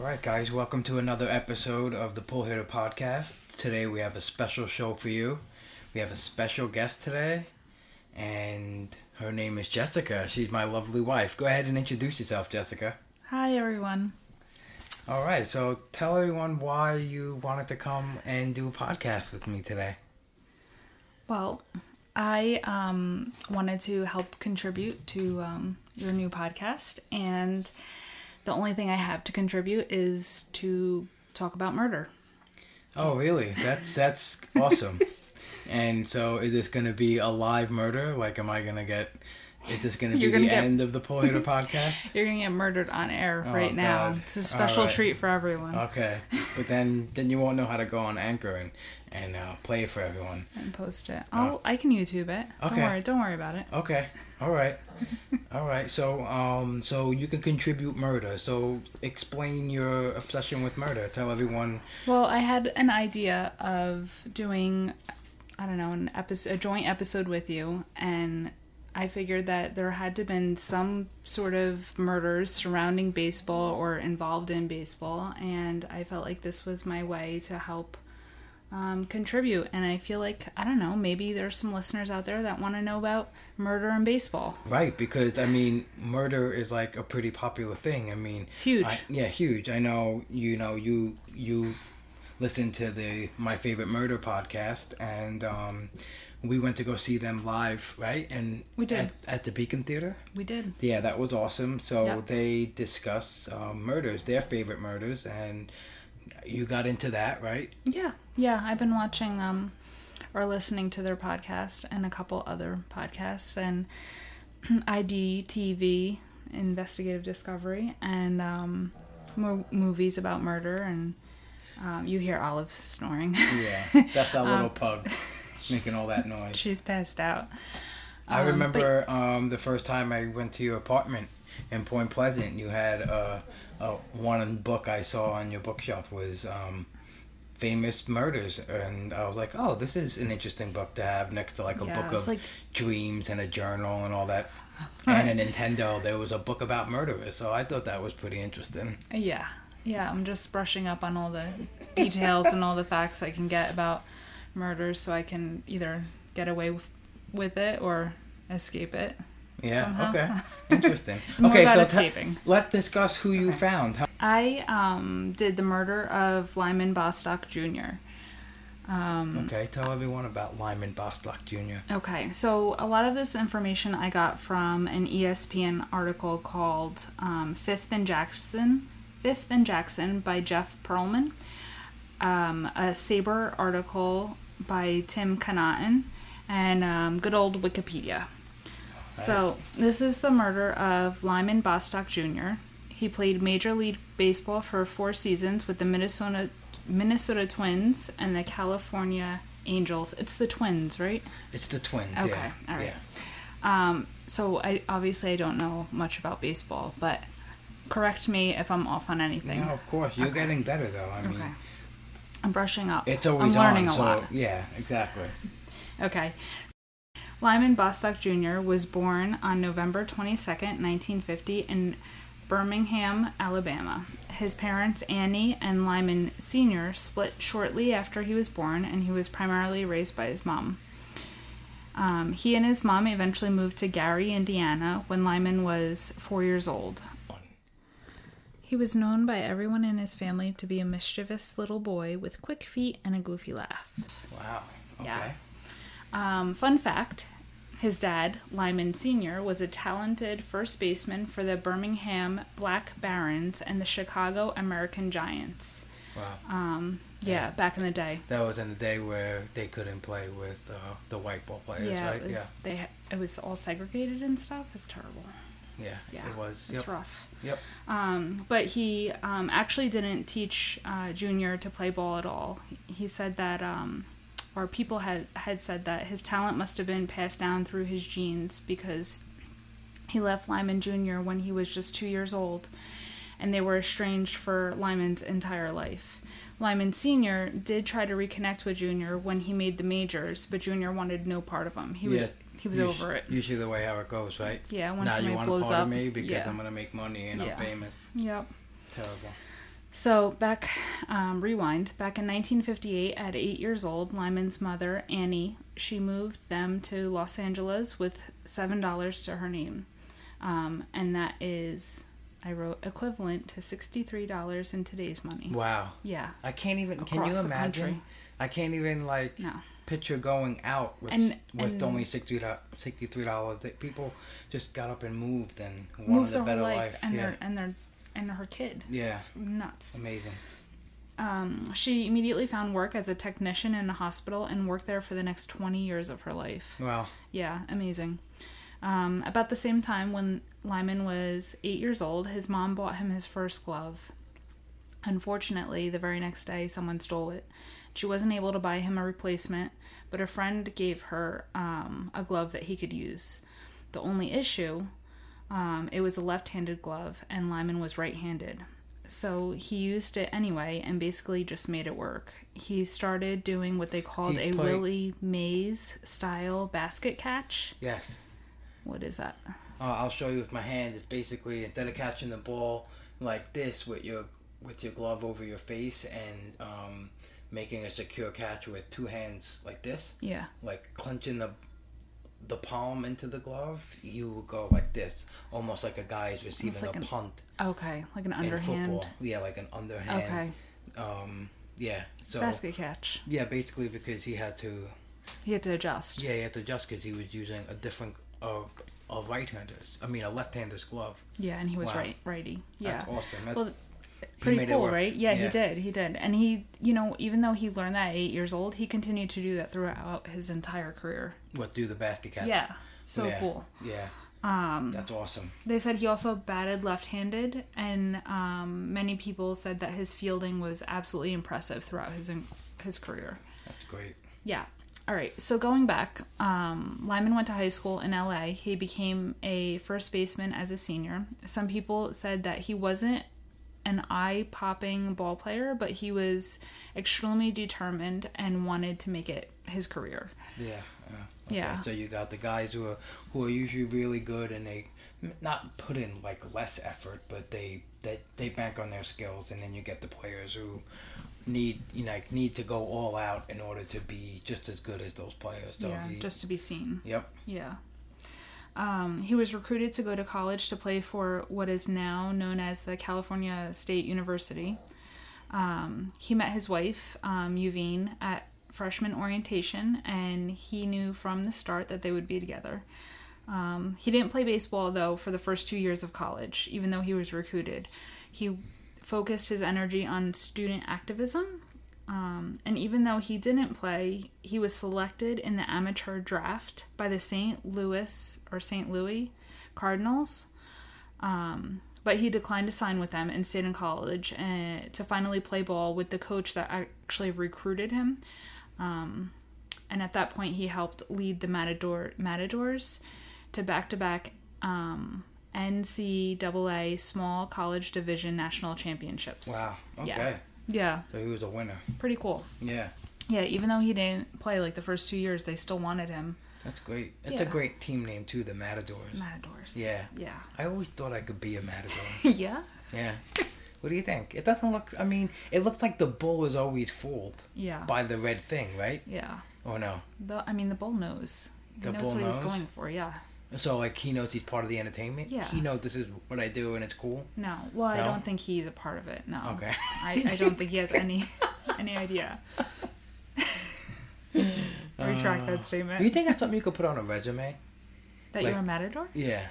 All right, guys, welcome to another episode of the Pull Hitter Podcast. Today we have a special show for you. We have a special guest today, and her name is Jessica. She's my lovely wife. Go ahead and introduce yourself, Jessica. Hi, everyone. All right, so tell everyone why you wanted to come and do a podcast with me today. Well, I um, wanted to help contribute to um, your new podcast, and the only thing I have to contribute is to talk about murder. Oh, really? That's that's awesome. and so, is this going to be a live murder? Like, am I going to get? Is this going to be You're the get- end of the Hitter Podcast? You're gonna get murdered on air Oh, right now. It's a special right. treat for everyone. Okay, but then then you won't know how to go on Anchor and and uh, play it for everyone. And post it. I'll, I can YouTube it. Okay. Don't worry. Don't worry about it. Okay, all right, all right. So um, so you can contribute murder. So explain your obsession with murder. Tell everyone. Well, I had an idea of doing, I don't know, an episode, a joint episode with you, and I figured that there had to been some sort of murders surrounding baseball or involved in baseball, and I felt like this was my way to help um, contribute. And I feel like I don't know, maybe there's some listeners out there that want to know about murder in baseball. Right, because I mean, murder is like a pretty popular thing. I mean, It's huge. I, yeah, huge. I know. You know, you you listen to the My Favorite Murder podcast, and um, we went to go see them live, right? And We did. at, at the Beacon Theater. We did. Yeah, that was awesome. So Yeah. they discuss um, murders, their favorite murders, and you got into that, right? Yeah, yeah. I've been watching um, or listening to their podcast and a couple other podcasts and IDTV, Investigative Discovery, and um, mo- movies about murder. And um, you hear Olive snoring. Yeah, that's that Um, little pug making all that noise. She's passed out. I um, remember um, the first time I went to your apartment in Point Pleasant. You had uh, uh, one book I saw on your bookshelf was um, famous murders, and I was like, "Oh, this is an interesting book to have next to like a Yeah, book of like- dreams and a journal and all that." and a Nintendo, there was a book about murderers, so I thought that was pretty interesting. Yeah, yeah. I'm just brushing up on all the details and all the facts I can get about murders, so I can either get away with, with it or escape it. Yeah. Somehow. Okay. Interesting. More okay. about so escaping. let's discuss who you found. How- I um, did the murder of Lyman Bostock Jr. Um, okay. Tell everyone about Lyman Bostock Jr. Okay, so a lot of this information I got from an ESPN article called um, Fifth and Jackson, Fifth and Jackson by Jeff Pearlman, um, a SABR article by Tim Connaughton, and um, good old Wikipedia. So this is the murder of Lyman Bostock Jr. He played Major League Baseball for four seasons with the Minnesota Minnesota Twins and the California Angels. It's the Twins, right? It's the twins. Okay, Yeah. all right. Yeah. Um, so I obviously I don't know much about baseball, but correct me if I'm off on anything. No, of course. You're Okay. getting better though. I mean, Okay. I'm brushing up. it's always I'm learning on. a so lot. yeah, exactly. Okay. Lyman Bostock Jr. was born on November 22, 1950, in Birmingham, Alabama. His parents, Annie and Lyman Sr., split shortly after he was born, and he was primarily raised by his mom. Um, he and his mom eventually moved to Gary, Indiana, when Lyman was four years old. He was known by everyone in his family to be a mischievous little boy with quick feet and a goofy laugh. Wow. Okay. Yeah. Um, fun fact his dad, Lyman Sr., was a talented first baseman for the Birmingham Black Barons and the Chicago American Giants. Wow. Um, yeah, back in the day. that was in the day where they couldn't play with uh, the white ball players, yeah, right? it was, they it was all segregated and stuff. It's terrible. Yeah, Yeah, it was. It's Yep. rough. Yep. Um, but he um, actually didn't teach uh, Junior to play ball at all. He said that, um, or people had, had said that his talent must have been passed down through his genes because he left Lyman Jr. when he was just two years old, and they were estranged for Lyman's entire life. Lyman Sr. did try to reconnect with Junior when he made the majors, but Junior wanted no part of him. He was Yeah. he was over it. Usually the way how it goes, right? Yeah, when now you want blows a part up, of me because yeah. I'm gonna make money and Yeah. I'm famous. Yep. Terrible. So back, um, rewind. Back in 1958, at eight years old, Lyman's mother Annie she moved them to Los Angeles with seven dollars to her name, um, and that is, I wrote equivalent to sixty three dollars in today's money. Wow. Yeah. I can't even. Can you imagine? country. I can't even like No. picture going out with And- with and- only sixty three dollars. That people just got up and moved and wanted a better life, life. and yeah. their and their and her kid. yeah. It's nuts. Amazing. Um, she immediately found work as a technician in a hospital and worked there for the next 20 years of her life. Wow. Yeah, amazing. Um, about the same time when Lyman was eight years old, his mom bought him his first glove. Unfortunately, the very next day, someone stole it. She wasn't able to buy him a replacement, but a friend gave her um, a glove that he could use. The only issue, um, it was a left handed glove, and Lyman was right handed. So he used it anyway and basically just made it work. He started doing what they called He a played- Willie Mays style basket catch. Yes. What is that? Uh, I'll show you with my hand. It's basically instead of catching the ball like this with your with your glove over your face and um, making a secure catch with two hands like this, Yeah. like clenching the the palm into the glove, you go like this, almost like a guy is receiving like a an punt Okay, like an in underhand. football. Yeah, like an underhand. Okay. Um, yeah. So Basket catch. yeah, basically because he had to He had to adjust. yeah he had to adjust because he was using a different uh, a right-hander's I mean a left-hander's glove. Yeah, and he was Wow. right righty. Yeah. That's awesome. That's, Well, pretty cool, right? Yeah, he did. He did. And he, you know, even though he learned that at 8 years old, he continued to do that throughout his entire career. what do the basket catch? Yeah. So yeah. cool. Yeah. Um, that's awesome. They said he also batted left-handed and um, many people said that his fielding was absolutely impressive throughout his his career. That's great. Yeah. All right. So going back, um, Lyman went to high school in LA. He became a first baseman as a senior. Some people said that he wasn't an eye popping ball player, but he was extremely determined and wanted to make it his career. Yeah. Uh, okay. Yeah. So you got the guys who are who are usually really good and they not put in like less effort, but they they they bank on their skills, and then you get the players who need you know like, need to go all out in order to be just as good as those players. So yeah, he- just to be seen. yep. Yeah. Um, he was recruited to go to college to play for what is now known as the California State University. Um, he met his wife, um, Yuvine, at freshman orientation, and he knew from the start that they would be together. Um, he didn't play baseball, though, for the first two years of college, even though he was recruited. He focused his energy on student activism um, and even though he didn't play, he was selected in the amateur draft by the St. Louis or St. Louis Cardinals. Um, but he declined to sign with them and stayed in college uh, to finally play ball with the coach that actually recruited him. Um, and at that point, he helped lead the Matador Matadors to back-to-back um, NCAA Small College Division National Championships. Wow. Okay. Yeah. Yeah, So he was a winner. pretty cool. Yeah. Yeah, even though he didn't play like the first two years, they still wanted him. That's great. It's a great team name too, the Matadors. Matadors. Yeah. Yeah. I always thought I could be a Matador. yeah. yeah. What do you think? It doesn't look. I mean, it looks like the bull is always fooled Yeah. by the red thing, right? Yeah. Or no? The, I mean, the bull knows. He The knows bull what he's going for. Yeah. So like he knows he's part of the entertainment. Yeah. He knows this is what I do and it's cool. No. Well, I don't think he's a part of it. No. Okay. I, I don't think he has any any idea. I retract that uh, statement. Do you think that's something you could put on a resume? that like- you're a matador? Yeah.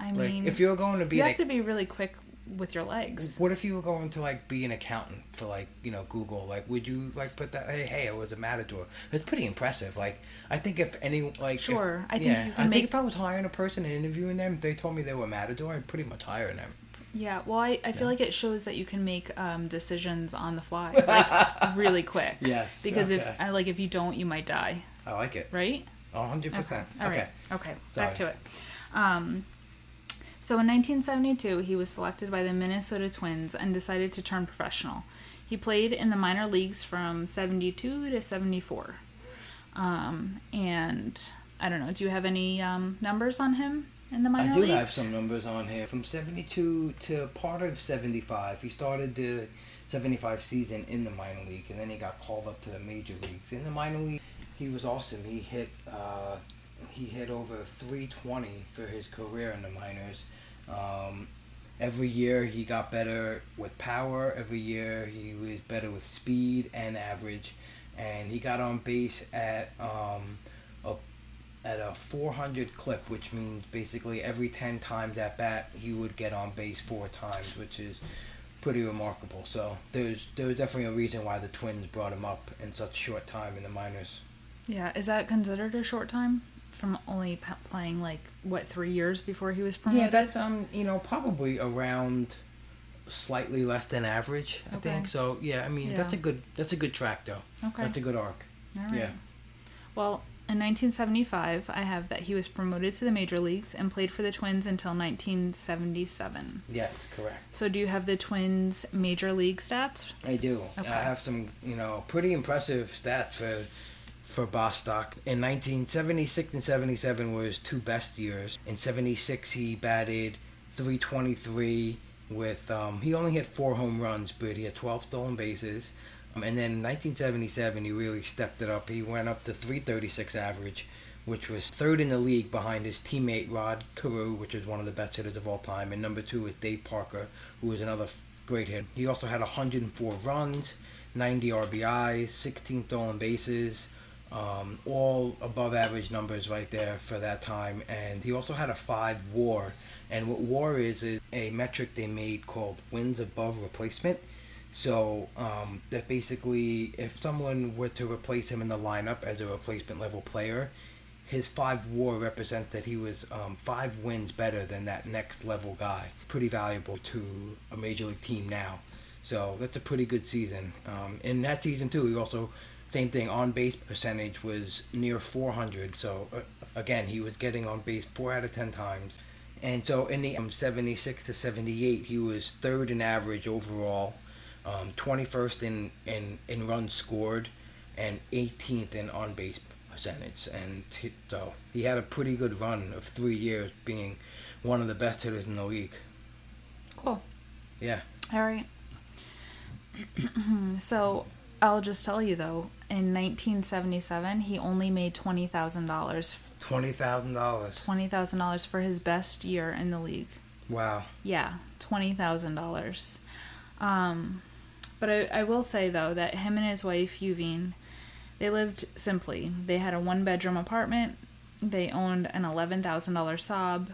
I Like mean, if you're going to be you like have to be really quick with your legs. What if you were going to like be an accountant for like you know Google? Like, would you like put that? Hey, hey, I was a matador. It's pretty impressive. Like, I think if any like if- Sure, I think yeah, you can I make- think if I was hiring a person and interviewing them, if they told me they were matador, I'd pretty much hire them. Yeah, well, I, I feel like it shows that you can make um, decisions on the fly, like really quick. Yes, Because if okay. I like if you don't, you might die, I like it. right? A hundred Okay. percent. All right. Okay. Okay. Back to it. Um, so in 1972, he was selected by the Minnesota Twins and decided to turn professional. He played in the minor leagues from 72 to 74. Um, and I don't know. Do you have any um, numbers on him in the minor leagues? I do leagues? have some numbers on here. From 72 to part of 75, he started the 75 season in the minor league, and then he got called up to the major leagues. In the minor league, he was awesome. He hit uh, he hit over 320 for his career in the minors. Um, every year he got better with power. Every year he was better with speed and average, and he got on base at um, a at a 400 clip, which means basically every 10 times at bat he would get on base four times, which is pretty remarkable. So there's there's definitely a reason why the Twins brought him up in such short time in the minors. Yeah, is that considered a short time from only p- playing like what three years before he was promoted? Yeah, that's um you know probably around slightly less than average. I Okay. think so. Yeah, I mean that's a good that's a good track though. Okay. That's a good arc. All right. Yeah. Well, in 1975, I have that he was promoted to the major leagues and played for the Twins until 1977. Yes, correct. So, do you have the Twins' major league stats? I do. Okay. I have some, you know, pretty impressive stats for for Bostock. In 1976 and 77 were his two best years. In 76 he batted 323 with um, he only hit four home runs, but he had 12 stolen bases. Um, and then in 1977 he really stepped it up. He went up to 336 average, which was third in the league behind his teammate Rod Carew, which is one of the best hitters of all time, and number two is Dave Parker, who was another great hitter. He also had 104 runs, 90 RBIs, 16 stolen bases, um, all above average numbers right there for that time. And he also had a five WAR, and what WAR is is a metric they made called wins above replacement. So um, that basically, if someone were to replace him in the lineup as a replacement level player, his five WAR represents that he was um, five wins better than that next level guy. Pretty valuable to a major league team now. So that's a pretty good season. Um, in that season too, he also same thing on base percentage was near 400. So uh, again, he was getting on base four out of ten times. And so in the um, 76 to 78, he was third in average overall, um, 21st in, in, in runs scored, and 18th in on base percentage. And he, so he had a pretty good run of three years, being one of the best hitters in the league. Cool. Yeah. All right. so, I'll just tell you though, in 1977, he only made $20,000. Twenty thousand dollars. $20,000 for his best year in the league. Wow. Yeah, twenty thousand dollars. Um, but I, I will say though that him and his wife Yuvine, they lived simply. They had a one bedroom apartment. They owned an eleven thousand dollar Saab,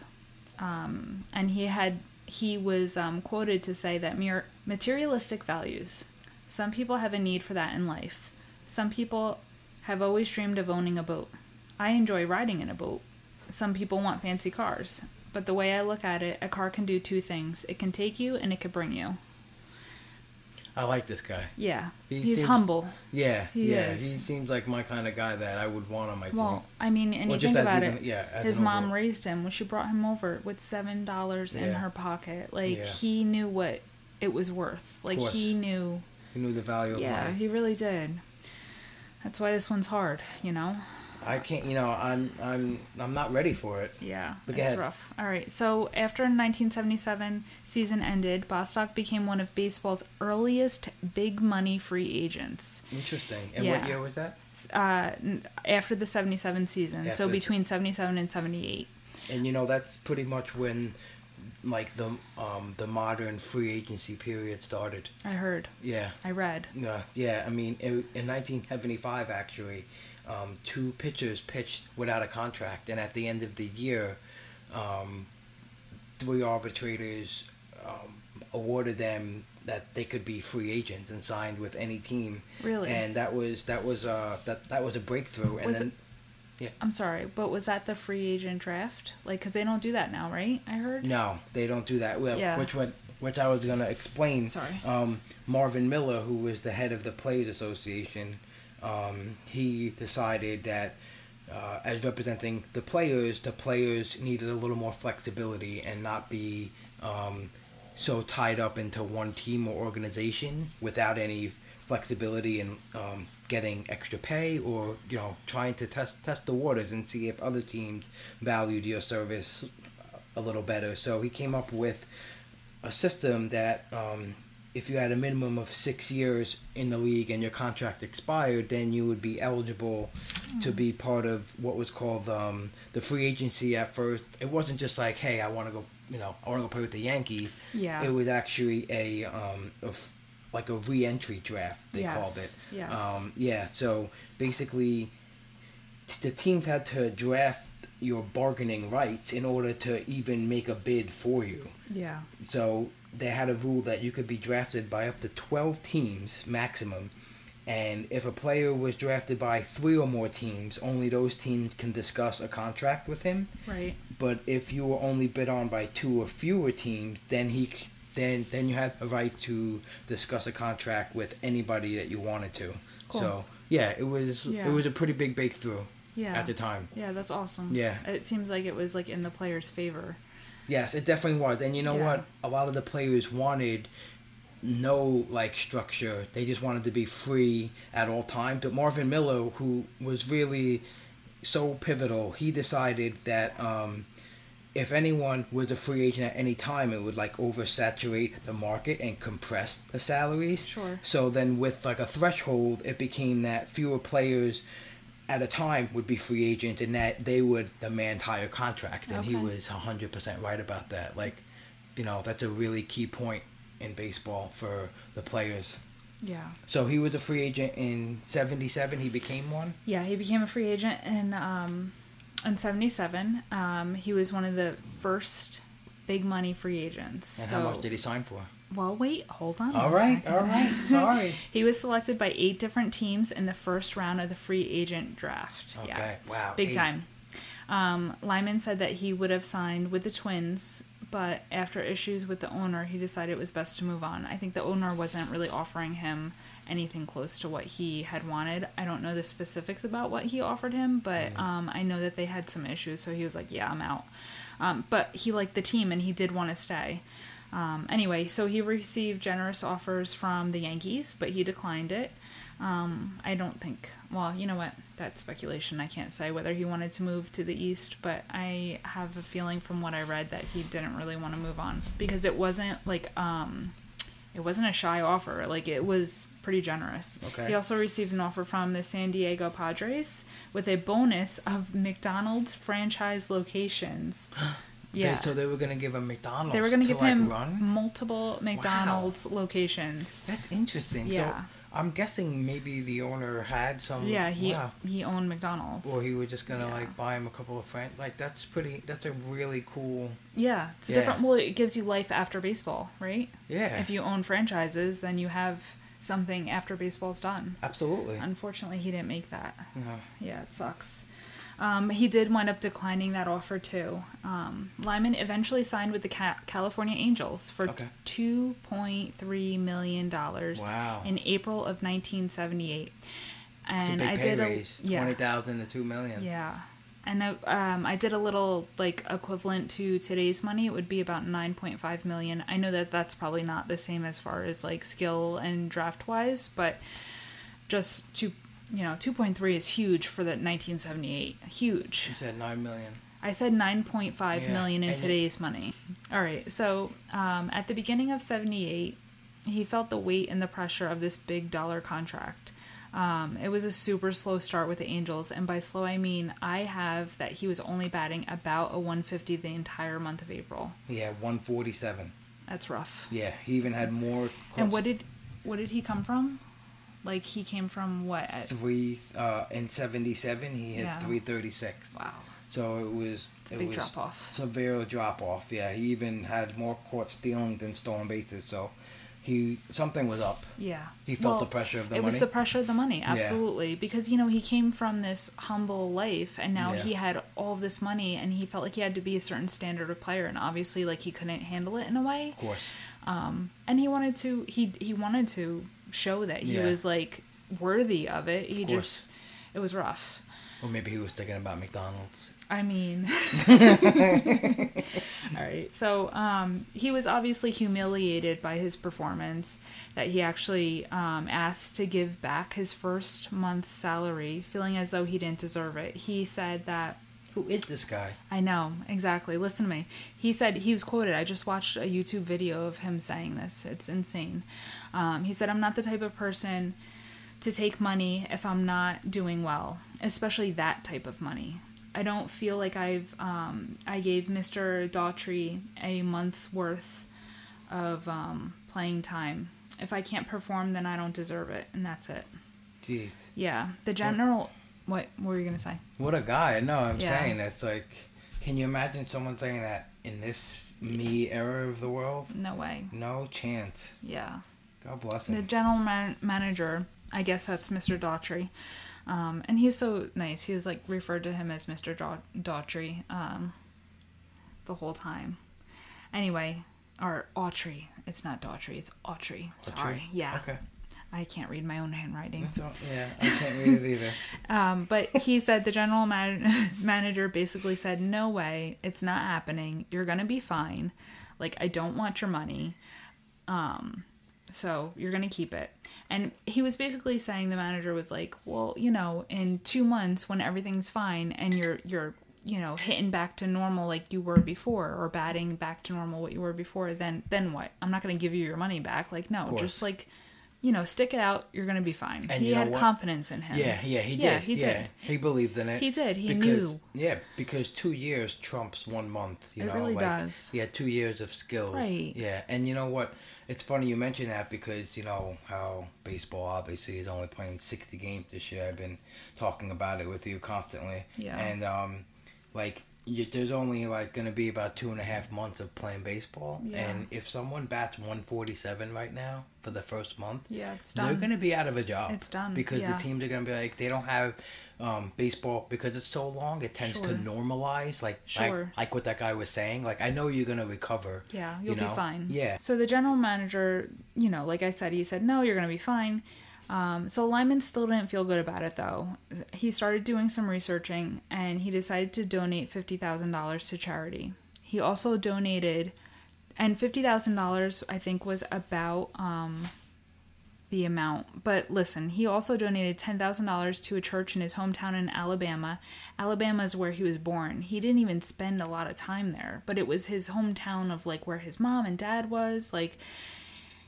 um, and he had he was um, quoted to say that mere materialistic values. Some people have a need for that in life. Some people have always dreamed of owning a boat. I enjoy riding in a boat. Some people want fancy cars. But the way I look at it, a car can do two things it can take you and it can bring you. I like this guy. Yeah. He He's seems- humble. Yeah, He yeah. is. He seems like my kind of guy that I would want on my team. Well, I mean, and Well, you think about even- it. yeah, his mom overall- raised him when she brought him over with seven dollars in her pocket. Like Yeah. he knew what it was worth. Like he knew. He knew the value of it. Yeah, he really did. That's why this one's hard. You know. I can't. You know, I'm I'm I'm not ready for it. Yeah, But it's rough. All right. So after 1977 season ended, Bostock became one of baseball's earliest big money free agents. Interesting. And Yeah. what year was that? Uh, after the 77 season, After so between 77 and 78. And you know, that's pretty much when, like the um the modern free agency period started. I heard. Yeah. I read. Yeah, yeah. I mean, in, in 1975, actually, um, two pitchers pitched without a contract, and at the end of the year, um, three arbitrators um, awarded them that they could be free agents and signed with any team. Really? And that was that was uh that that was a breakthrough. And Was then I'm sorry, but was that the free agent draft? Like, because they don't do that now, right? I heard. no, they don't do that. Well, Yeah. which what which I was gonna explain. Sorry. Um, Marvin Miller, who was the head of the Players Association, um, he decided that. Uh, as representing the players, the players needed a little more flexibility and not be um, so tied up into one team or organization without any flexibility and um, getting extra pay or you know trying to test test the waters and see if other teams valued your service a little better. So he came up with a system that um, if you had a minimum of six years in the league and your contract expired, then you would be eligible to be part of what was called um, the free agency. At first, it wasn't just like, hey, I want to go, you know, I want to go play with the Yankees. Yeah. It was actually a, um, a f- like a re-entry draft. They called it. Yes, yes. Um, yeah. So basically, the teams had to draft your bargaining rights in order to even make a bid for you. Yeah. So they had a rule that you could be drafted by up to 12 teams maximum. And if a player was drafted by three or more teams, only those teams can discuss a contract with him. Right. But if you were only bid on by two or fewer teams, then he then then you had a right to discuss a contract with anybody that you wanted to. Cool. So yeah, it was Yeah. it was a pretty big breakthrough Yeah. at the time. Yeah, that's awesome. Yeah. It seems like it was like in the player's favor. Yes, it definitely was. And you know Yeah. what? A lot of the players wanted no like structure. They just wanted to be free at all times. But Marvin Miller, who was really so pivotal, he decided that um, if anyone was a free agent at any time, it would like oversaturate the market and compress the salaries. Sure. So then, with like a threshold, it became that fewer players at a time would be free agents, and that they would demand higher contracts. And he Okay. was hundred percent right about that. Like, you know, that's a really key point in baseball for the players. Yeah. So he was a free agent in '77. He became one. Yeah, he became a free agent in um in 77. Um he was one of the first big money free agents. And so, how much did he sign for? Well, wait, hold on. All right, second. all right. Sorry. He was selected by eight different teams in the first round of the free agent draft. Yeah. Okay, wow, Big eight. time. Um, Lyman said that he would have signed with the Twins, but after issues with the owner, he decided it was best to move on. I think the owner wasn't really offering him anything close to what he had wanted. I don't know the specifics about what he offered him, but um, I know that they had some issues, so he was like, "Yeah, I'm out." Um, but he liked the team and he did want to stay. Um, anyway, so he received generous offers from the Yankees, but he declined it. Um, I don't think. Well, you know what? That's speculation. I can't say whether he wanted to move to the East, but I have a feeling from what I read that he didn't really want to move on because it wasn't like um, it wasn't a shy offer. Like it was pretty generous. Okay. He also received an offer from the San Diego Padres with a bonus of McDonald's franchise locations. Yeah. They, so they were gonna give him McDonald's. They were going to give like, him run. multiple McDonald's locations. That's interesting. Yeah. So I'm guessing maybe the owner had some. Yeah, he Wow. he owned McDonald's. Or he was just gonna Yeah. like buy him a couple of friends. Like that's pretty. That's a really cool. yeah, it's a Yeah. different. Well, it gives you life after baseball, right? Yeah. If you own franchises, then you have something after baseball's done. Absolutely. Unfortunately, he didn't make that. Yeah. Yeah, it sucks. Um, he did wind up declining that offer too. Um, Lyman eventually signed with the Ca- California Angels for Okay. two point three million dollars Wow. in April of nineteen seventy eight. It's a And big I did a yeah Twenty thousand to two million. yeah, and I, um, I did a little like equivalent to today's money. It would be about nine point five million. I know that that's probably not the same as far as like skill and draft wise, but just two, you know, two point three is huge for the nineteen seventy eight. Huge. You said nine million. I said nine point five Yeah, million in and it- today's money. All right, so um, at the beginning of '78, he felt the weight and the pressure of this big dollar contract. Um, it was a super slow start with the Angels, and by slow I mean I have that he was only batting about a 150 the entire month of April. He had one forty seven. That's rough. Yeah. He even had more. And what did what did he come from? Like he came from what? At, three uh, in seventy seven? He hit Yeah. three thirty six. wow. So it was It's a It big was drop off. Severe drop off. Yeah, he even had more caught stealing than stolen bases. So he something was up. Yeah. He felt the pressure of the money. it was the pressure of the money, absolutely. Because, you know, he came from this humble life and now Yeah. he had all this money and he felt like he had to be a certain standard of player and obviously like he couldn't handle it in a way. Of course. And he wanted to he he wanted to show that he Yeah. was like worthy of it. He Of just it was rough. Or maybe he was thinking about McDonald's. I mean, all right. So um, he was obviously humiliated by his performance. That he actually um, asked to give back his first month's salary, feeling as though he didn't deserve it. He said that Who is this guy? I know exactly. Listen to me. He said he was quoted. I just watched a YouTube video of him saying this. It's insane. Um, he said, "I'm not the type of person to take money if I'm not doing well, especially that type of money. I don't feel like I've um, I gave Mr. Daughtry a month's worth of um, playing time. If I can't perform, then I don't deserve it, and that's it. Jeez. Yeah, the general. What, what were you gonna say? What a guy. No, I'm Yeah. saying it's like, can you imagine someone saying that in this me era of the world? No way. No chance. Yeah. God bless him. the general man- manager i guess that's mr daughtry um, and he's so nice he was like referred to him as mr Daugh- daughtry um, the whole time anyway or autry it's not daughtry it's autry sorry yeah Okay. I can't read my own handwriting So, yeah, I can't read it either. um, but he said the general man- manager basically said, "No way, it's not happening. You're gonna be fine. Like I don't want your money. Um, so you're gonna keep it." And he was basically saying the manager was like, "Well, you know, in two months when everything's fine and you're you're you know hitting back to normal like you were before or batting back to normal what you were before then then what i'm not going to give you your money back like no just like you know stick it out you're going to be fine And he had what? confidence in him Yeah, yeah, he did. Yeah, he yeah, did. He believed in it. He did. He because, knew. Yeah, because two years trumps one month. You It know, really like, does. Yeah, two years of skills. Right. Yeah, and you know what? It's funny you mention that because you know how baseball obviously is only playing sixty games this year. I've been talking about it with you constantly. Yeah. And um, like. You, there's only like gonna be about two and a half months of playing baseball, Yeah. and if someone bats 147 right now for the first month, Yeah, it's they're gonna be out of a job. It's done, because yeah. the teams are gonna be like they don't have um, baseball because it's so long. It tends Sure. to normalize, like Sure. like like what that guy was saying. Like I know you're gonna recover. Yeah, you you'll know? be fine. Yeah, So the general manager, you know, like I said, he said, no, you're going to be fine. Um, so Lyman still didn't feel good about it, though. He started doing some researching and he decided to donate $50,000 to charity. He also donated, and $50,000, I think, was about um, the amount. But listen, he also donated $10,000 to a church in his hometown in Alabama. Alabama is where he was born. He didn't even spend a lot of time there, but it was his hometown of like where his mom and dad was. Like,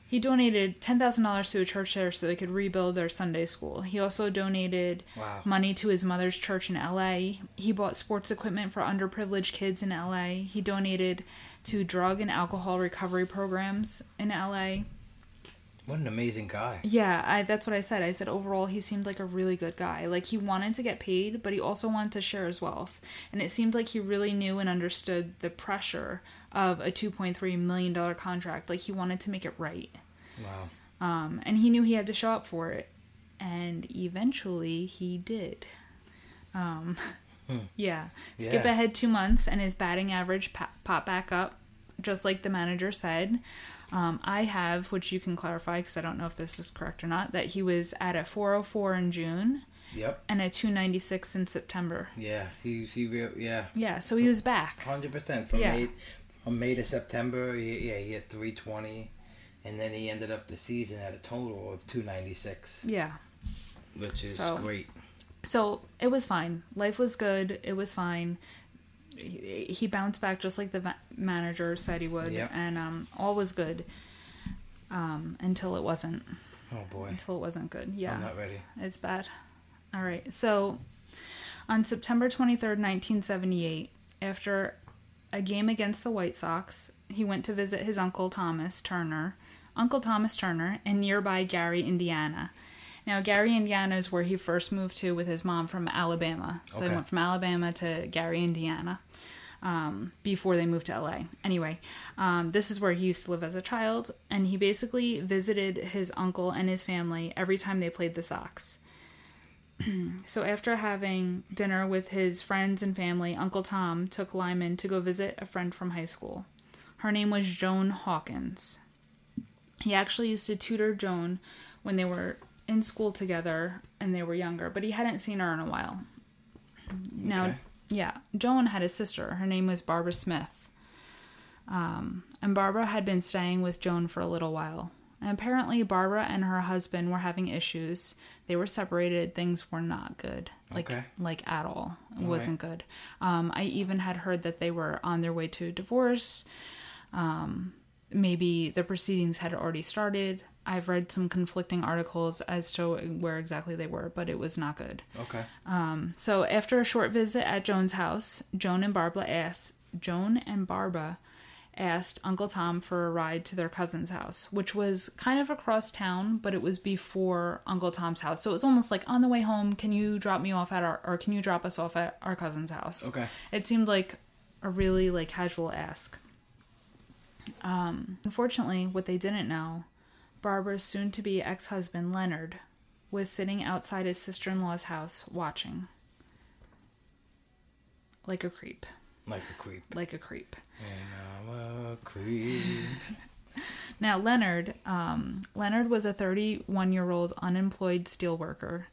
he donated $10,000 to a church there so they could rebuild their Sunday school. He also donated Wow. money to his mother's church in LA. He bought sports equipment for underprivileged kids in LA. He donated to drug and alcohol recovery programs in LA. What an amazing guy. Yeah, I, that's what I said. I said overall he seemed like a really good guy. Like he wanted to get paid, but he also wanted to share his wealth. And it seemed like he really knew and understood the pressure of a 2.3 million dollar contract. Like he wanted to make it right. Wow. Um, and he knew he had to show up for it. And eventually he did. Um, yeah. Skip Yeah. ahead two months and his batting average pa- popped back up, just like the manager said. Um, I have, which you can clarify because I don't know if this is correct or not, that he was at a 404 in June Yep. and a 296 in September. Yeah. He he real yeah. Yeah, so he was back. Hundred percent from Yeah. May from May to September. He, yeah, he had three twenty, and then he ended up the season at a total of two ninety six, Yeah. which is So- great. So it was fine. Life was good. It was fine. He, he bounced back just like the va- manager said he would, Yep. and um, all was good. Um, until it wasn't. Oh boy, Until it wasn't good. Yeah. I'm not ready. It's bad. All right. So on September 23rd, 1978, after a game against the White Sox, he went to visit his uncle Thomas Turner, Uncle Thomas Turner, in nearby Gary, Indiana. Now, Gary, Indiana is where he first moved to with his mom from Alabama. So they went from Alabama to Gary, Indiana. um, before they moved to LA. Anyway, um, this is where he used to live as a child, and he basically visited his uncle and his family every time they played the Sox. so after having dinner with his friends and family, Uncle Tom took Lyman to go visit a friend from high school. Her name was Joan Hawkins. He actually used to tutor Joan when they were in school together and they were younger, but he hadn't seen her in a while. Now, Okay. yeah, Joan had a sister. Her name was Barbara Smith. Um, and Barbara had been staying with Joan for a little while. And apparently, Barbara and her husband were having issues. They were separated. Things were not good, like Okay. like at all. It wasn't good. Um, I even had heard that they were on their way to a divorce. Um, maybe the proceedings had already started. I've read some conflicting articles as to where exactly they were, but it was not good. Okay. So after a short visit at Joan's house, Joan and Barbara asked Joan and Barbara asked Uncle Tom for a ride to their cousin's house, which was kind of across town, but it was before Uncle Tom's house. So it was almost like on the way home, can you drop me off at our or can you drop us off at our cousin's house? Okay. It seemed like a really like casual ask. Um, unfortunately, what they didn't know, Barbara's soon to be ex husband Leonard was sitting outside his sister in law's house watching. Like a creep. Like a creep. Like a creep. And I'm a creep. Now Leonard, um, Leonard was a 31 year old unemployed steelworker.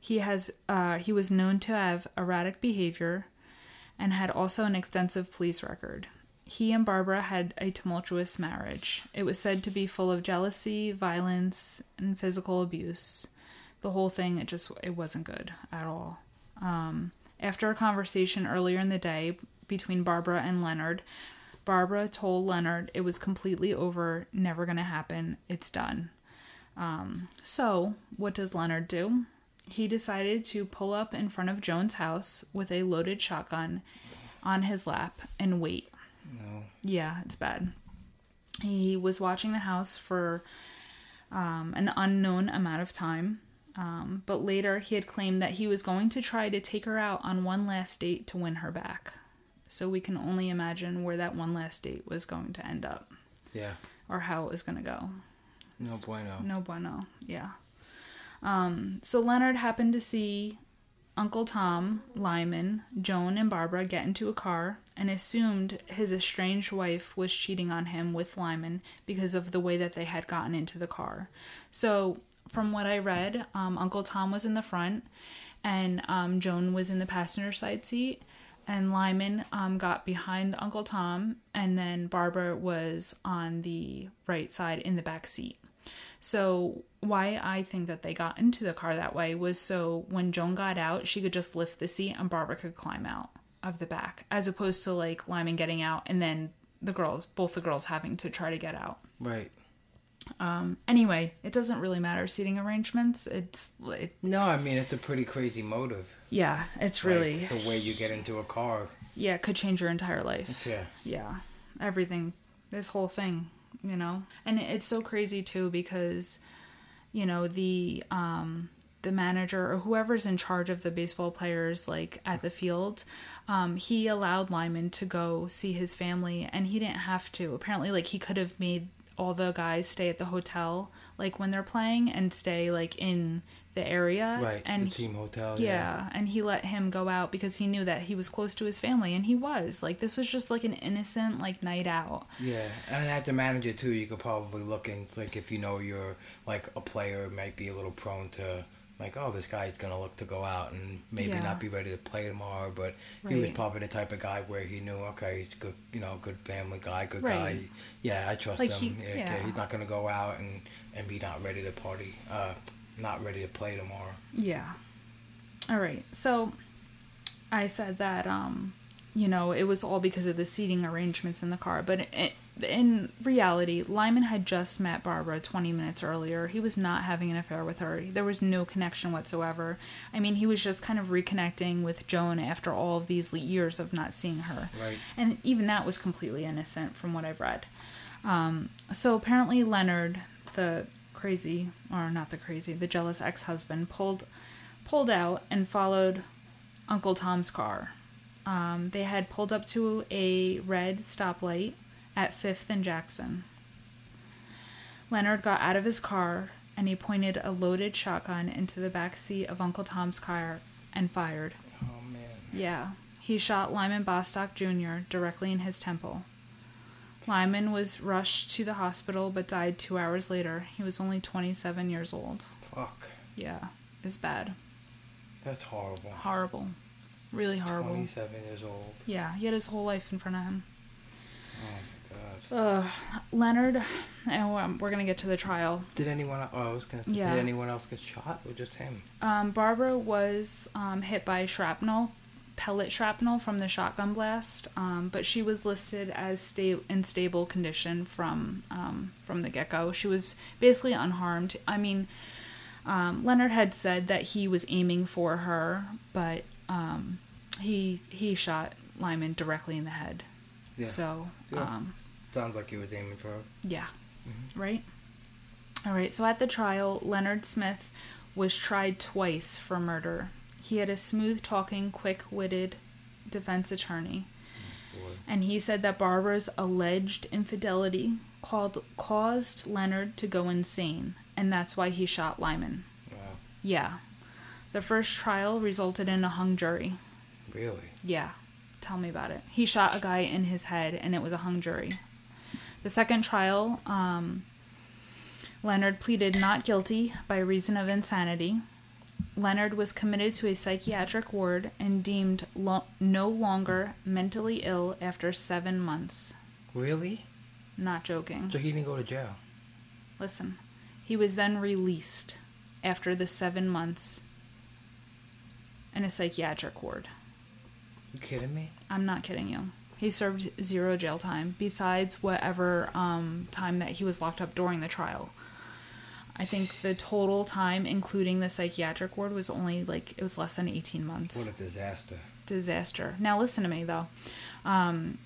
He has uh, he was known to have erratic behavior, and had also an extensive police record. He and Barbara had a tumultuous marriage. It was said to be full of jealousy, violence, and physical abuse. The whole thing, it just it wasn't good at all. Um, after a conversation earlier in the day between Barbara and Leonard, Barbara told Leonard it was completely over, never gonna happen, it's done. Um, so, what does Leonard do? He decided to pull up in front of Joan's house with a loaded shotgun on his lap and wait. No. Yeah, it's bad. He was watching the house for um, an unknown amount of time, um, but later he had claimed that he was going to try to take her out on one last date to win her back. So we can only imagine where that one last date was going to end up Yeah. or how it was going to go. No bueno. No bueno. Yeah. Um, so Leonard happened to see Uncle Tom, Lyman, Joan, and Barbara get into a car and assumed his estranged wife was cheating on him with Lyman because of the way that they had gotten into the car. So, from what I read, um, Uncle Tom was in the front and um, Joan was in the passenger side seat. And Lyman um, got behind Uncle Tom, and then Barbara was on the right side in the back seat. So why I think that they got into the car that way was so when Joan got out, she could just lift the seat and Barbara could climb out of the back, as opposed to like Lyman getting out and then the girls, both the girls, having to try to get out. Right. Um, anyway, it doesn't really matter seating arrangements. It's it, No, I mean it's a pretty crazy motive. yeah, it's really the way you get into a car. yeah, it could change your entire life. Yeah. yeah everything this whole thing you know? And it's so crazy too because you know the um the manager or whoever's in charge of the baseball players like at the field um he allowed lyman to go see his family and he didn't have to. Apparently like he could have made all the guys stay at the hotel like when they're playing and stay like in the area Right. and the team hotel. yeah, and he let him go out because he knew that he was close to his family, and he was. Like this was just like an innocent like night out. Yeah, and at the manager too, you could probably look and like if you know you're like a player might be a little prone to like oh this guy's gonna look to go out and maybe Yeah. not be ready to play tomorrow, but he was probably the type of guy where he knew okay he's good you know good family guy, good Right. guy. Yeah, I trust Like, him. he- yeah, yeah. okay, he's not gonna go out and and be not ready to party, uh, not ready to play tomorrow. Yeah. All right. So I said that um you know, it was all because of the seating arrangements in the car, but it, in reality, Lyman had just met Barbara 20 minutes earlier. He was not having an affair with her. There was no connection whatsoever. I mean, he was just kind of reconnecting with Joan after all of these years of not seeing her. Right. And even that was completely innocent from what I've read. Um, so apparently, Leonard, the crazy, or not the crazy, the jealous ex husband, pulled, pulled out and followed Uncle Tom's car. Um, they had pulled up to a red stoplight at 5th and Jackson. Leonard got out of his car and he pointed a loaded shotgun into the back seat of Uncle Tom's car and fired. Oh man. Yeah, he shot Lyman Bostock Jr. directly in his temple. Lyman was rushed to the hospital but died two hours later. He was only 27 years old. Fuck. Yeah, it's bad. That's horrible. Horrible. Really horrible. Twenty-seven years old. Yeah, he had his whole life in front of him. Oh god. Uh, Leonard, and we're- we're going to get to the trial. Did anyone? Oh, I was gonna. Yeah. Did anyone else get shot or just him? Um, Barbara was um, hit by shrapnel, pellet shrapnel from the shotgun blast, um, but she was listed as sta- in stable condition from um, from the get go. She was basically unharmed. I mean, um, Leonard had said that he was aiming for her, but um, he he shot Lyman directly in the head. Yeah. So, Yeah. um, Sounds like he was aiming for. yeah. Mm-hmm. Right? All right. So at the trial, Leonard Smith was tried twice for murder. He had a smooth talking, quick witted defense attorney. Oh, boy. And he said that Barbara's alleged infidelity called, caused Leonard to go insane. And that's why he shot Lyman. Wow. Yeah. The first trial resulted in a hung jury. Really? Yeah. Tell me about it. He shot a guy in his head and it was a hung jury. The second trial, um, Leonard pleaded not guilty by reason of insanity. Leonard was committed to a psychiatric ward and deemed lo- no longer mentally ill after seven months. Really? Not joking. So he didn't go to jail. Listen, he was then released after the seven months in a psychiatric ward. You kidding me? I'm not kidding you. He served zero jail time besides whatever um, time that he was locked up during the trial. I think the total time, including the psychiatric ward, was only like it was less than 18 months. What a disaster. Disaster. Now listen to me though. Um,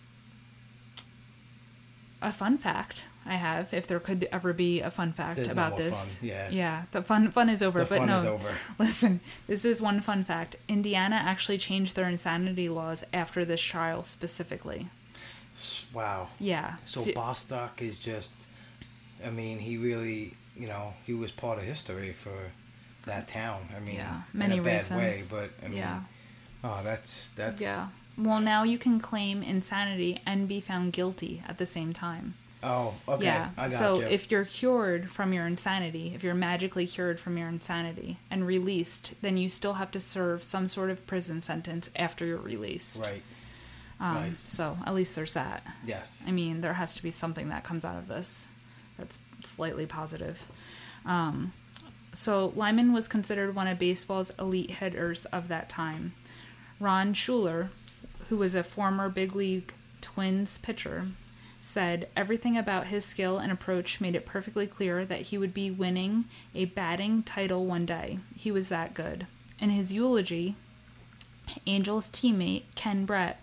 a fun fact I have, if there could ever be a fun fact There's about more this. fun, yeah. Yeah. The fun fun is over, The but fun no. is over. Listen, this is one fun fact. Indiana actually changed their insanity laws after this trial specifically. Wow. Yeah. So Se- Bostock is just. I mean, he really, you know, he was part of history for that town. I mean, Yeah, many in a bad reasons. way, but I mean, Yeah. oh, that's that's yeah. Well, now you can claim insanity and be found guilty at the same time. Oh, okay. yeah. I got so you. if you're cured from your insanity, if you're magically cured from your insanity and released, then you still have to serve some sort of prison sentence after you're released. right, Um, right. So at least there's that. yes, I mean, there has to be something that comes out of this that's slightly positive. Um, so Lyman was considered one of baseball's elite hitters of that time. Ron Schueler, who was a former big league Twins pitcher, said everything about his skill and approach made it perfectly clear that he would be winning a batting title one day. He was that good. In his eulogy, Angels teammate Ken Brett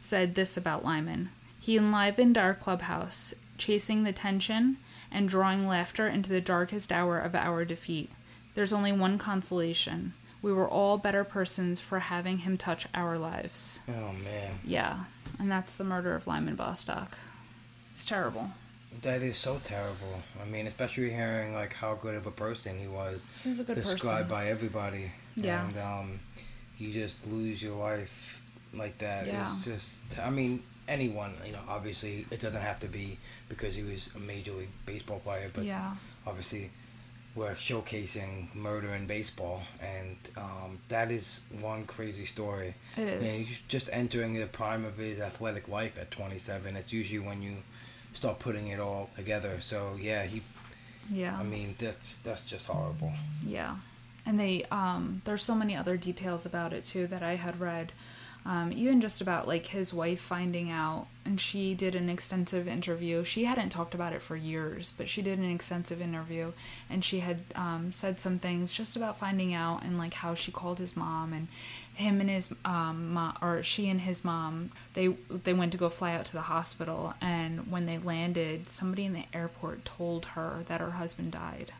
said this about Lyman. He enlivened our clubhouse, chasing the tension and drawing laughter into the darkest hour of our defeat. There's only one consolation. We were all better persons for having him touch our lives. oh man, Yeah, and that's the murder of Lyman Bostock. It's terrible. that is so terrible. I mean, especially hearing like how good of a person he was, He was a good described person. by everybody. Yeah. and um, you just lose your life like that. Yeah. It's just, I mean, anyone. You know, obviously, it doesn't have to be because he was a major league baseball player, but yeah, obviously we're showcasing murder in baseball and um, that is one crazy story it is. he's just entering the prime of his athletic life at 27 it's usually when you start putting it all together so yeah he Yeah. i mean that's that's just horrible Yeah. And they um there's so many other details about it too that I had read. Um, even just about like his wife finding out and she did an extensive interview. She hadn't talked about it for years, but she did an extensive interview and she had um, said some things just about finding out and like how she called his mom and him and his um mom, or she and his mom they they went to go fly out to the hospital and when they landed somebody in the airport told her that her husband died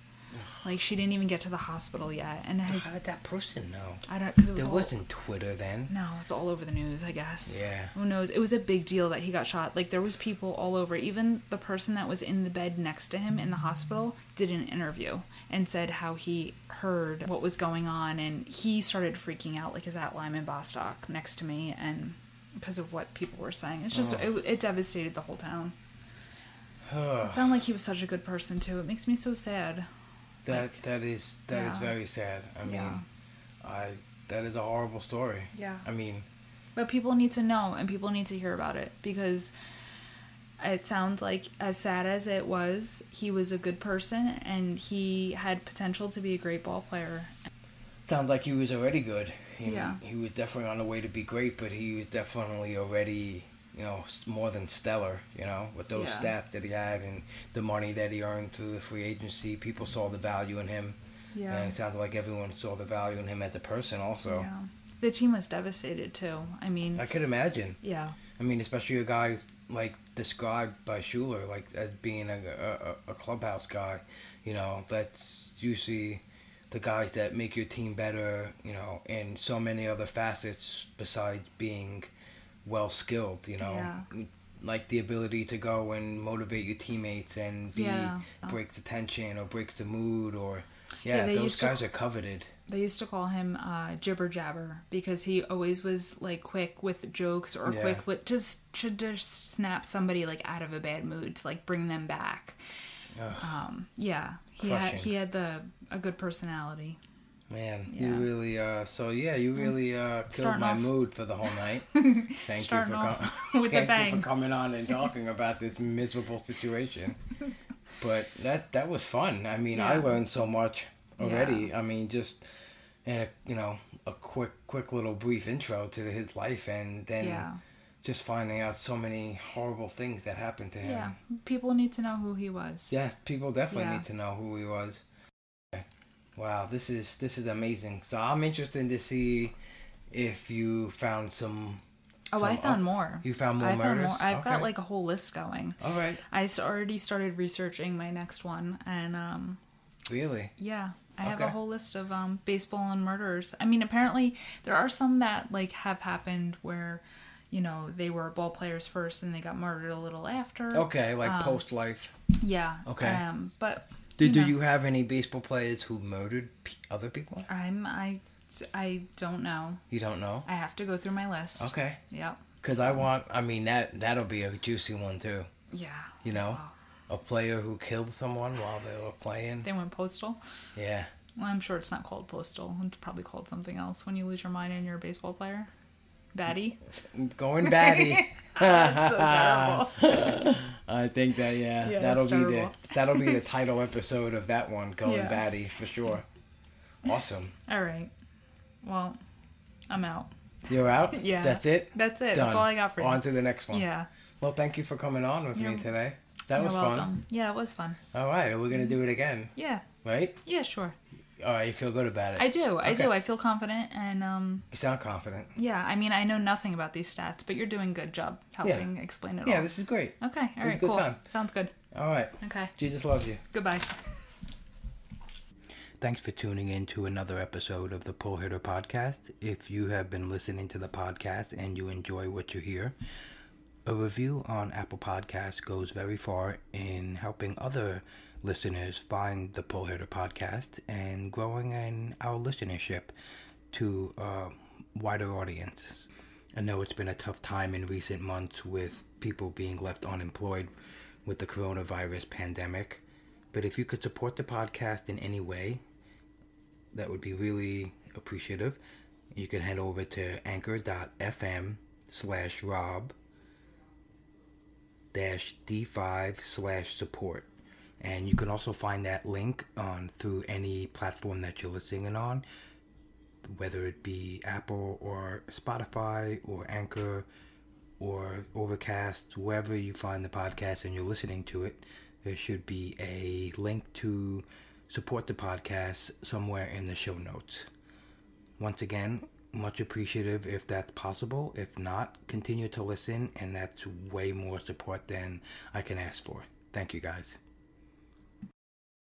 Like she didn't even get to the hospital yet, and his How did that person know? I don't because it was There all, wasn't Twitter then. no, it's all over the news, I guess. Yeah. Who knows? It was a big deal that he got shot. Like there was people all over. Even the person that was in the bed next to him in the hospital did an interview and said how he heard what was going on and he started freaking out like his at Lyman Bostock next to me and because of what people were saying. It's just Oh. it, it devastated the whole town. it sounded like he was such a good person too. It makes me so sad. That that is that is yeah. very sad. I mean, Yeah. I that is a horrible story. Yeah. I mean, But people need to know and people need to hear about it because it sounds like as sad as it was, he was a good person and he had potential to be a great ball player. sounds like he was already good. He, Yeah. He was definitely on the way to be great, but he was definitely already, you know, more than stellar. You know, with those Yeah. stats that he had and the money that he earned through the free agency, people saw the value in him. Yeah. And it sounded like everyone saw the value in him as a person, also. Yeah. The team was devastated too. I mean, I could imagine. yeah. I mean, especially a guy like described by Schueler, like as being a, a, a clubhouse guy. You know, that's usually the guys that make your team better. You know, in so many other facets besides being well skilled. You know, Yeah. like the ability to go and motivate your teammates and be Yeah. break the tension or breaks the mood or Yeah, yeah, those used to- guys are coveted. They used to call him uh, Jibber Jabber because he always was like quick with jokes or Yeah. quick with just should just snap somebody like out of a bad mood to like bring them back. Um, yeah, he had he had the a good personality. Man, Yeah. you really uh so yeah, you really uh killed Starting my off- mood for the whole night. Thank Starting you for off com- with a thank you for coming on and talking about this miserable situation. But that that was fun. I mean, I learned so much already. I mean, just and a, you know, a quick quick little brief intro to his life and then Yeah. just finding out so many horrible things that happened to him. Yeah, people need to know who he was. Yes, people definitely Yeah. need to know who he was. Wow, this is this is amazing. So I'm interested to see if you found some. Oh, I found more. You found more I found murders. more. I've got like a whole list going. All right. I already started researching my next one, and um, really. Yeah, I have a whole list of um, baseball and murders. I mean, apparently there are some that like have happened where, you know, they were ball players first and they got murdered a little after. Okay, like Um, post life. Yeah. Okay. Um, but You do know, you have any baseball players who murdered p- other people? I'm I I don't know. You don't know. I have to go through my list. Okay, Yep. because I want. I mean that that'll be a juicy one too. Yeah. You know, Wow. a player who killed someone while they were playing. They went postal. Yeah. Well, I'm sure it's not called postal. It's probably called something else when you lose your mind and you're a baseball player. Batty. Going batty. That's so terrible. I think that yeah, Yeah, that'll it's be the that'll be the title episode of that one, going Yeah. batty for sure. Awesome. All right. Well, I'm out. You're out. Yeah. That's it. That's it. Done. That's all I got for you. On to the next one. Yeah. Well, thank you for coming on with me You're- today. That was welcome. fun. Yeah, it was fun. All right, Are we're gonna mm-hmm. do it again, Yeah. right? Yeah, sure. All right, you feel good about it. I do. I Okay. do. I feel confident and um You sound confident. yeah, I mean I know nothing about these stats, but you're doing a good job helping explain it all. Yeah, all. this is great. Okay. All was right, a good cool. time. Sounds good. All right, Okay. Jesus loves you. Goodbye. Thanks for tuning in to another episode of the Pull Hitter Podcast. If you have been listening to the podcast and you enjoy what you hear, a review on Apple Podcasts goes very far in helping other listeners find the Pull Hitter Podcast and growing in our listenership to a wider audience. I know it's been a tough time in recent months with people being left unemployed with the coronavirus pandemic. But if you could support the podcast in any way, that would be really appreciative. You can head over to anchor.fm slash rob dash d5 slash support. And you can also find that link on through any platform that you're listening on, whether it be Apple or Spotify or Anchor or Overcast, wherever you find the podcast and you're listening to it, there should be a link to support the podcast somewhere in the show notes. Once again, much appreciative if that's possible. If not, continue to listen, and that's way more support than I can ask for. Thank you guys.